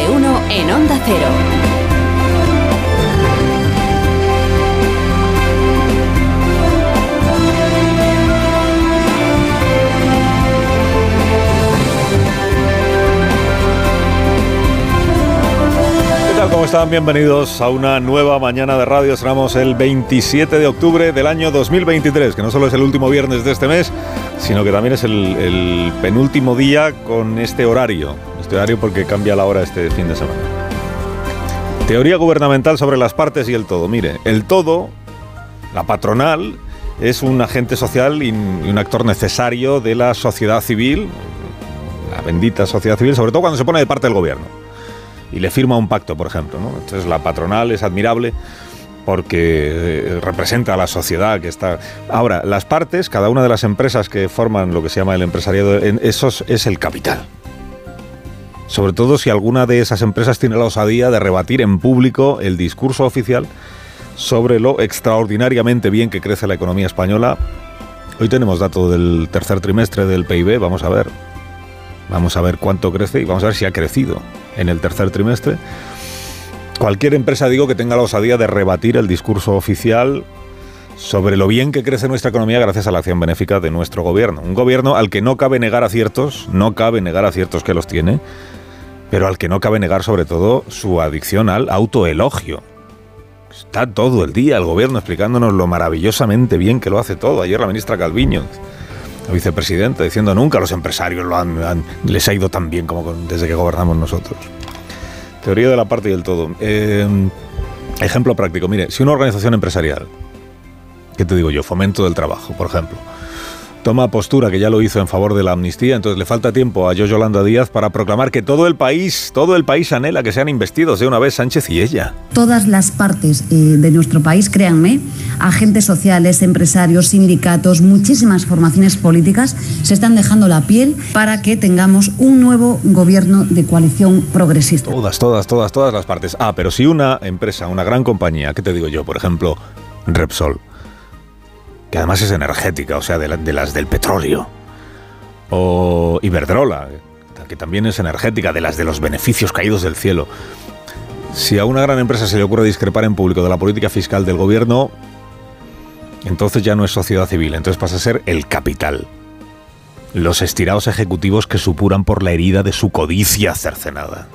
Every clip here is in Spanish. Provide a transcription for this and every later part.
de uno en Onda Cero. ¿Cómo están? Bienvenidos a una nueva mañana de radio. Estamos el 27 de octubre del año 2023, que no solo es el último viernes de este mes, sino que también es el penúltimo día con este horario. Este porque cambia la hora este fin de semana. Teoría gubernamental sobre las partes y el todo. Mire, el todo, la patronal, es un agente social y un actor necesario de la sociedad civil, la bendita sociedad civil, sobre todo cuando se pone de parte del gobierno y le firma un pacto, por ejemplo. Entonces la patronal es admirable porque eh, representa a la sociedad que está... Ahora, las partes, cada una de las empresas que forman lo que se llama el empresariado, esos es el capital. Sobre todo si alguna de esas empresas tiene la osadía de rebatir en público el discurso oficial sobre lo extraordinariamente bien que crece la economía española. Hoy tenemos dato del tercer trimestre del PIB, vamos a ver. Vamos a ver cuánto crece y vamos a ver si ha crecido en el tercer trimestre. Cualquier empresa, digo, que tenga la osadía de rebatir el discurso oficial sobre lo bien que crece nuestra economía gracias a la acción benéfica de nuestro gobierno. Un gobierno al que no cabe negar aciertos, no cabe negar aciertos que los tiene, pero al que no cabe negar sobre todo su adicción al autoelogio. Está todo el día el gobierno explicándonos lo maravillosamente bien que lo hace todo. Ayer la ministra Calviño, la vicepresidenta, diciendo nunca a los empresarios lo han, les ha ido tan bien como desde que gobernamos nosotros. Teoría de la parte y del todo. Eh, ejemplo práctico. Mire, si una organización empresarial, ¿qué te digo yo? Fomento del trabajo, por ejemplo, toma postura que ya lo hizo en favor de la amnistía, entonces le falta tiempo a Yo Yolanda Díaz para proclamar que todo el país, todo el país anhela que sean investidos de una vez Sánchez y ella. Todas las partes eh, de nuestro país, créanme, agentes sociales, empresarios, sindicatos, muchísimas formaciones políticas se están dejando la piel para que tengamos un nuevo gobierno de coalición progresista. Todas, todas, todas, todas las partes. Ah, pero si una empresa, una gran compañía, ¿qué te digo yo? Por ejemplo, Repsol, que además es energética, o sea, de, la- de las del petróleo. O Iberdrola, que también es energética, de las de los beneficios caídos del cielo. Si a una gran empresa se le ocurre discrepar en público de la política fiscal del gobierno, entonces ya no es sociedad civil, entonces pasa a ser el capital. Los estirados ejecutivos que supuran por la herida de su codicia cercenada.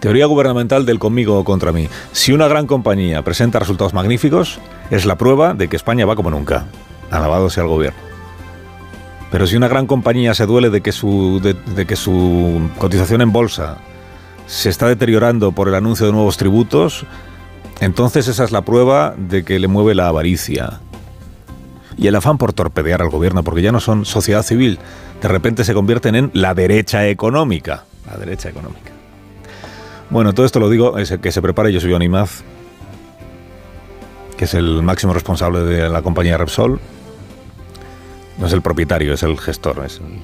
Teoría gubernamental del conmigo o contra mí. Si una gran compañía presenta resultados magníficos, es la prueba de que España va como nunca. Alabado sea el gobierno. Pero si una gran compañía se duele de que su, de, que su cotización en bolsa se está deteriorando por el anuncio de nuevos tributos, entonces esa es la prueba de que le mueve la avaricia. Y el afán por torpedear al gobierno, porque ya no son sociedad civil, de repente se convierten en la derecha económica. La derecha económica. Bueno, todo esto lo digo, es que se prepare, yo soy Johnny Maz, que es el máximo responsable de la compañía Repsol. No es el propietario, es el gestor, es el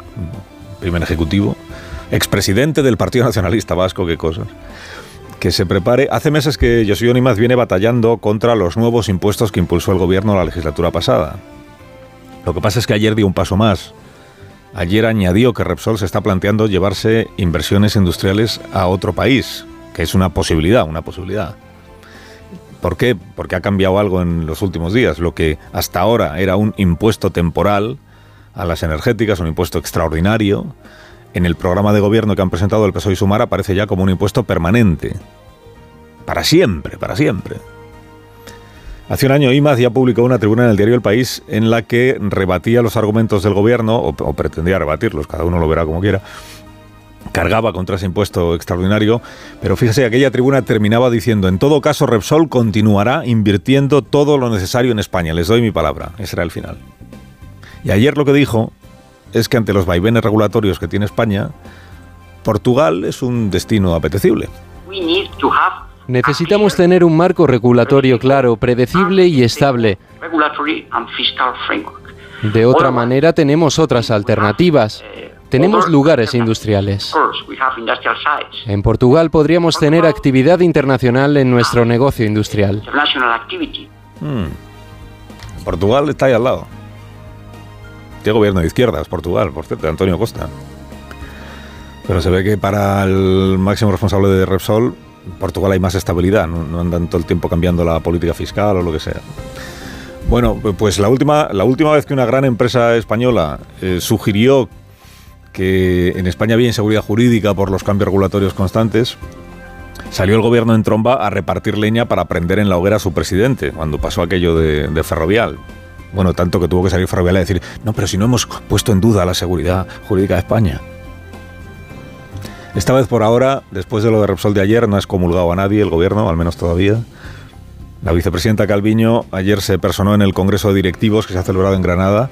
primer ejecutivo. Expresidente del Partido Nacionalista Vasco, qué cosas. Que se prepare. Hace meses que José Johnny Maz viene batallando contra los nuevos impuestos que impulsó el gobierno la legislatura pasada. Lo que pasa es que ayer dio un paso más. Ayer añadió que Repsol se está planteando llevarse inversiones industriales a otro país, que es una posibilidad, una posibilidad. ¿Por qué? Porque ha cambiado algo en los últimos días. Lo que hasta ahora era un impuesto temporal a las energéticas, un impuesto extraordinario, en el programa de gobierno que han presentado el PSOE y Sumar aparece ya como un impuesto permanente. Para siempre, para siempre. Hace un año IMAZ ya publicó una tribuna en el diario El País en la que rebatía los argumentos del gobierno, o, o pretendía rebatirlos, cada uno lo verá como quiera, cargaba contra ese impuesto extraordinario, pero fíjese, aquella tribuna terminaba diciendo, en todo caso Repsol continuará invirtiendo todo lo necesario en España, les doy mi palabra, ese era el final. Y ayer lo que dijo es que ante los vaivenes regulatorios que tiene España, Portugal es un destino apetecible. Necesitamos tener un marco regulatorio claro, predecible y estable. De otra manera tenemos otras alternativas. Tenemos lugares industriales. En Portugal podríamos tener actividad internacional en nuestro negocio industrial. Hmm. Portugal está ahí al lado. Tiene gobierno de izquierdas, Portugal, por cierto, Antonio Costa. Pero se ve que para el máximo responsable de Repsol, en Portugal hay más estabilidad, no, andan todo el tiempo cambiando la política fiscal o lo que sea. Bueno, pues la última, la última vez que una gran empresa española eh, sugirió que en España había inseguridad jurídica por los cambios regulatorios constantes, salió el gobierno en tromba a repartir leña para prender en la hoguera a su presidente, cuando pasó aquello de, de Ferrovial. Bueno, tanto que tuvo que salir Ferrovial a decir, no, pero si no hemos puesto en duda la seguridad jurídica de España. Esta vez por ahora, después de lo de Repsol de ayer, no ha excomulgado a nadie el gobierno, al menos todavía. La vicepresidenta Calviño ayer se personó en el Congreso de Directivos que se ha celebrado en Granada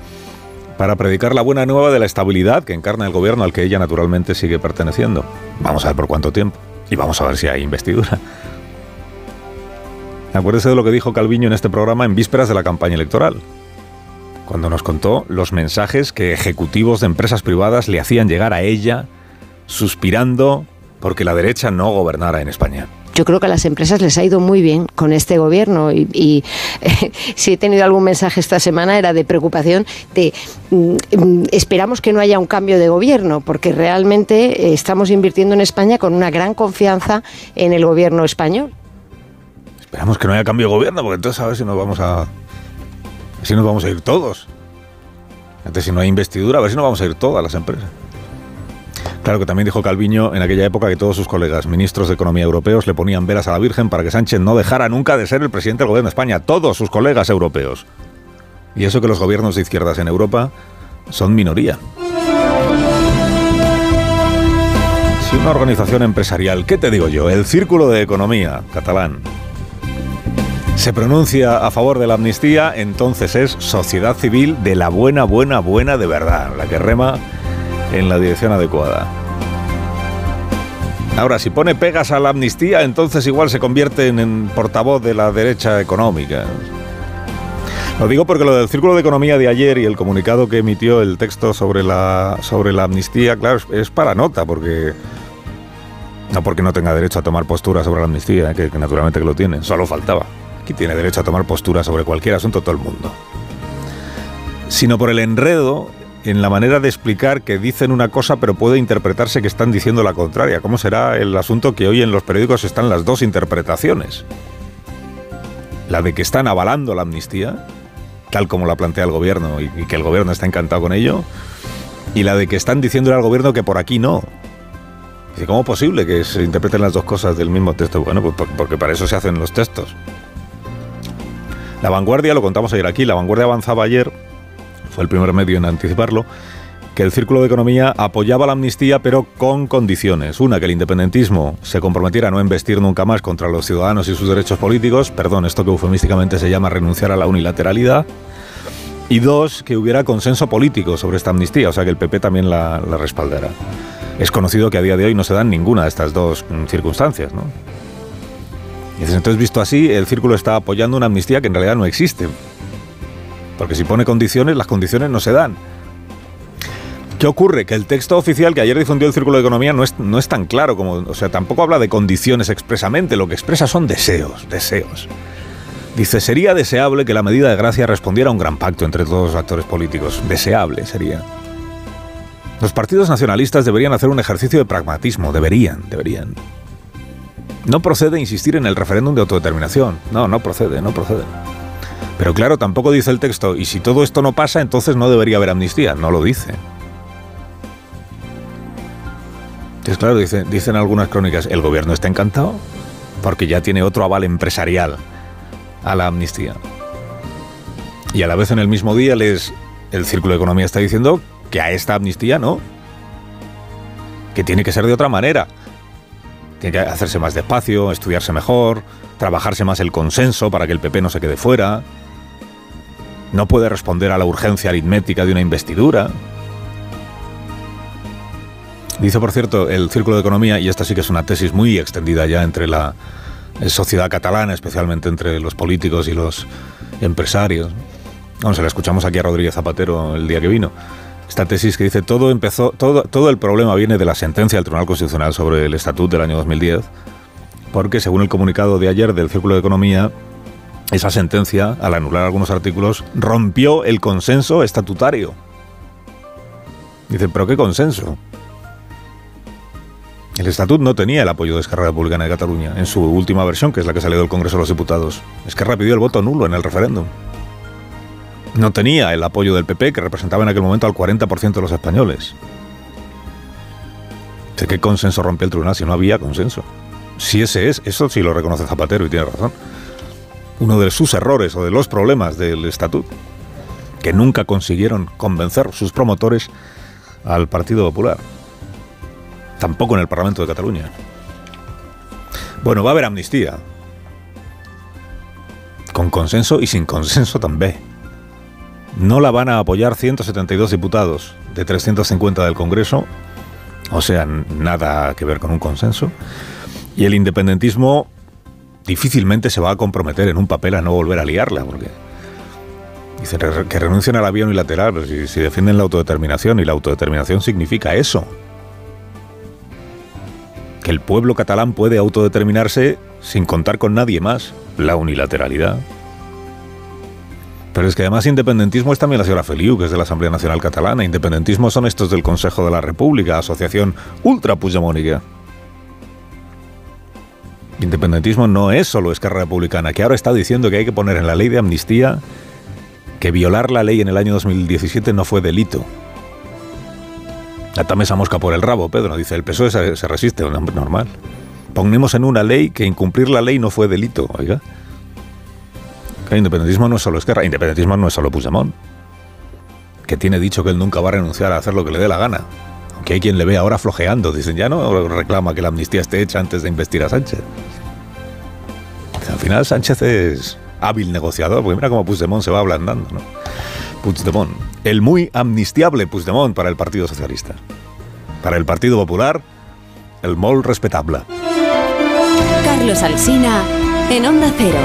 para predicar la buena nueva de la estabilidad que encarna el gobierno al que ella naturalmente sigue perteneciendo. Vamos a ver por cuánto tiempo y vamos a ver si hay investidura. Acuérdese de lo que dijo Calviño en este programa en vísperas de la campaña electoral, cuando nos contó los mensajes que ejecutivos de empresas privadas le hacían llegar a ella suspirando porque la derecha no gobernara en España. Yo creo que a las empresas les ha ido muy bien con este gobierno y, si he tenido algún mensaje esta semana era de preocupación de mm, esperamos que no haya un cambio de gobierno porque realmente eh, estamos invirtiendo en España con una gran confianza en el gobierno español. Esperamos que no haya cambio de gobierno porque entonces a ver si nos vamos a si nos vamos a ir todos. Entonces si no hay investidura a ver si nos vamos a ir todas las empresas. Claro que también dijo Calviño en aquella época que todos sus colegas ministros de Economía europeos le ponían velas a la Virgen para que Sánchez no dejara nunca de ser el presidente del gobierno de España. Todos sus colegas europeos. Y eso que los gobiernos de izquierdas en Europa son minoría. Si una organización empresarial, ¿qué te digo yo? El Círculo de Economía catalán se pronuncia a favor de la amnistía, entonces es sociedad civil de la buena, buena, buena de verdad, la que rema en la dirección adecuada. Ahora, si pone pegas a la amnistía, entonces igual se convierte en, portavoz de la derecha económica. Lo digo porque lo del Círculo de Economía de ayer y el comunicado que emitió el texto sobre la, sobre la amnistía, claro, es, para nota, porque... No porque no tenga derecho a tomar postura sobre la amnistía, que, que naturalmente que lo tiene, solo faltaba. Aquí tiene derecho a tomar postura sobre cualquier asunto todo el mundo. Sino por el enredo en la manera de explicar que dicen una cosa pero puede interpretarse que están diciendo la contraria. ¿Cómo será el asunto que hoy en los periódicos están las dos interpretaciones? La de que están avalando la amnistía, tal como la plantea el gobierno y, que el gobierno está encantado con ello, y la de que están diciéndole al gobierno que por aquí no. ¿cómo es posible que se interpreten las dos cosas del mismo texto? Bueno, pues porque para eso se hacen los textos. La vanguardia, lo contamos ayer aquí, la vanguardia avanzaba ayer fue el primer medio en anticiparlo, que el Círculo de Economía apoyaba la amnistía pero con condiciones. Una, que el independentismo se comprometiera a no investir nunca más contra los ciudadanos y sus derechos políticos, perdón, esto que eufemísticamente se llama renunciar a la unilateralidad. Y dos, que hubiera consenso político sobre esta amnistía, o sea que el PP también la, respaldara. Es conocido que a día de hoy no se dan ninguna de estas dos mm, circunstancias, ¿no? entonces, visto así, el círculo está apoyando una amnistía que en realidad no existe, porque si pone condiciones, las condiciones no se dan. ¿Qué ocurre? Que el texto oficial que ayer difundió el Círculo de Economía no es, no es tan claro como. O sea, tampoco habla de condiciones expresamente. Lo que expresa son deseos, deseos. Dice, sería deseable que la medida de gracia respondiera a un gran pacto entre todos los actores políticos. Deseable sería. Los partidos nacionalistas deberían hacer un ejercicio de pragmatismo. Deberían, deberían. No procede insistir en el referéndum de autodeterminación. No, no procede, no procede. Pero claro, tampoco dice el texto, y si todo esto no pasa, entonces no debería haber amnistía. No lo dice. Entonces, claro, dicen algunas crónicas, el gobierno está encantado porque ya tiene otro aval empresarial a la amnistía. Y a la vez en el mismo día les, el Círculo de Economía está diciendo que a esta amnistía no, que tiene que ser de otra manera. Tiene que hacerse más despacio, estudiarse mejor, trabajarse más el consenso para que el PP no se quede fuera no puede responder a la urgencia aritmética de una investidura. Dice, por cierto, el Círculo de Economía, y esta sí que es una tesis muy extendida ya entre la sociedad catalana, especialmente entre los políticos y los empresarios. Vamos, se la escuchamos aquí a Rodríguez Zapatero el día que vino. Esta tesis que dice todo empezó, todo, todo el problema viene de la sentencia del Tribunal Constitucional sobre el Estatut del año 2010, porque según el comunicado de ayer del Círculo de Economía, esa sentencia, al anular algunos artículos, rompió el consenso estatutario. Dice, ¿pero qué consenso? El estatut no tenía el apoyo de Esquerra Republicana de Cataluña en su última versión, que es la que salió del Congreso de los Diputados. Esquerra pidió el voto nulo en el referéndum. No tenía el apoyo del PP, que representaba en aquel momento al 40% de los españoles. ¿De qué consenso rompió el tribunal si no había consenso? Si ese es, eso sí lo reconoce Zapatero y tiene razón. Uno de sus errores o de los problemas del estatut, que nunca consiguieron convencer sus promotores al Partido Popular. Tampoco en el Parlamento de Cataluña. Bueno, va a haber amnistía. Con consenso y sin consenso también. No la van a apoyar 172 diputados de 350 del Congreso, o sea, nada que ver con un consenso. Y el independentismo difícilmente se va a comprometer en un papel a no volver a liarla, porque dicen que renuncien a la vía unilateral, pero si, si defienden la autodeterminación, y la autodeterminación significa eso, que el pueblo catalán puede autodeterminarse sin contar con nadie más, la unilateralidad. Pero es que además independentismo es también la señora Feliu, que es de la Asamblea Nacional Catalana. Independentismo son estos del Consejo de la República, asociación ultra puigdemónica. Independentismo no es solo Esquerra Republicana, que ahora está diciendo que hay que poner en la ley de amnistía que violar la ley en el año 2017 no fue delito. Atame esa mosca por el rabo, Pedro. Dice, el PSOE se, resiste, normal. Ponemos en una ley que incumplir la ley no fue delito, oiga. El independentismo no es solo Esquerra, independentismo no es solo Puigdemont, que tiene dicho que él nunca va a renunciar a hacer lo que le dé la gana. Aunque hay quien le ve ahora flojeando, dicen, ya no reclama que la amnistía esté hecha antes de investir a Sánchez. Al final Sánchez es hábil negociador, porque mira cómo Puigdemont se va ablandando, ¿no? Puigdemont, el muy amnistiable Puigdemont para el Partido Socialista. Para el Partido Popular, el mol respetable. Carlos Alsina, en Onda Cero.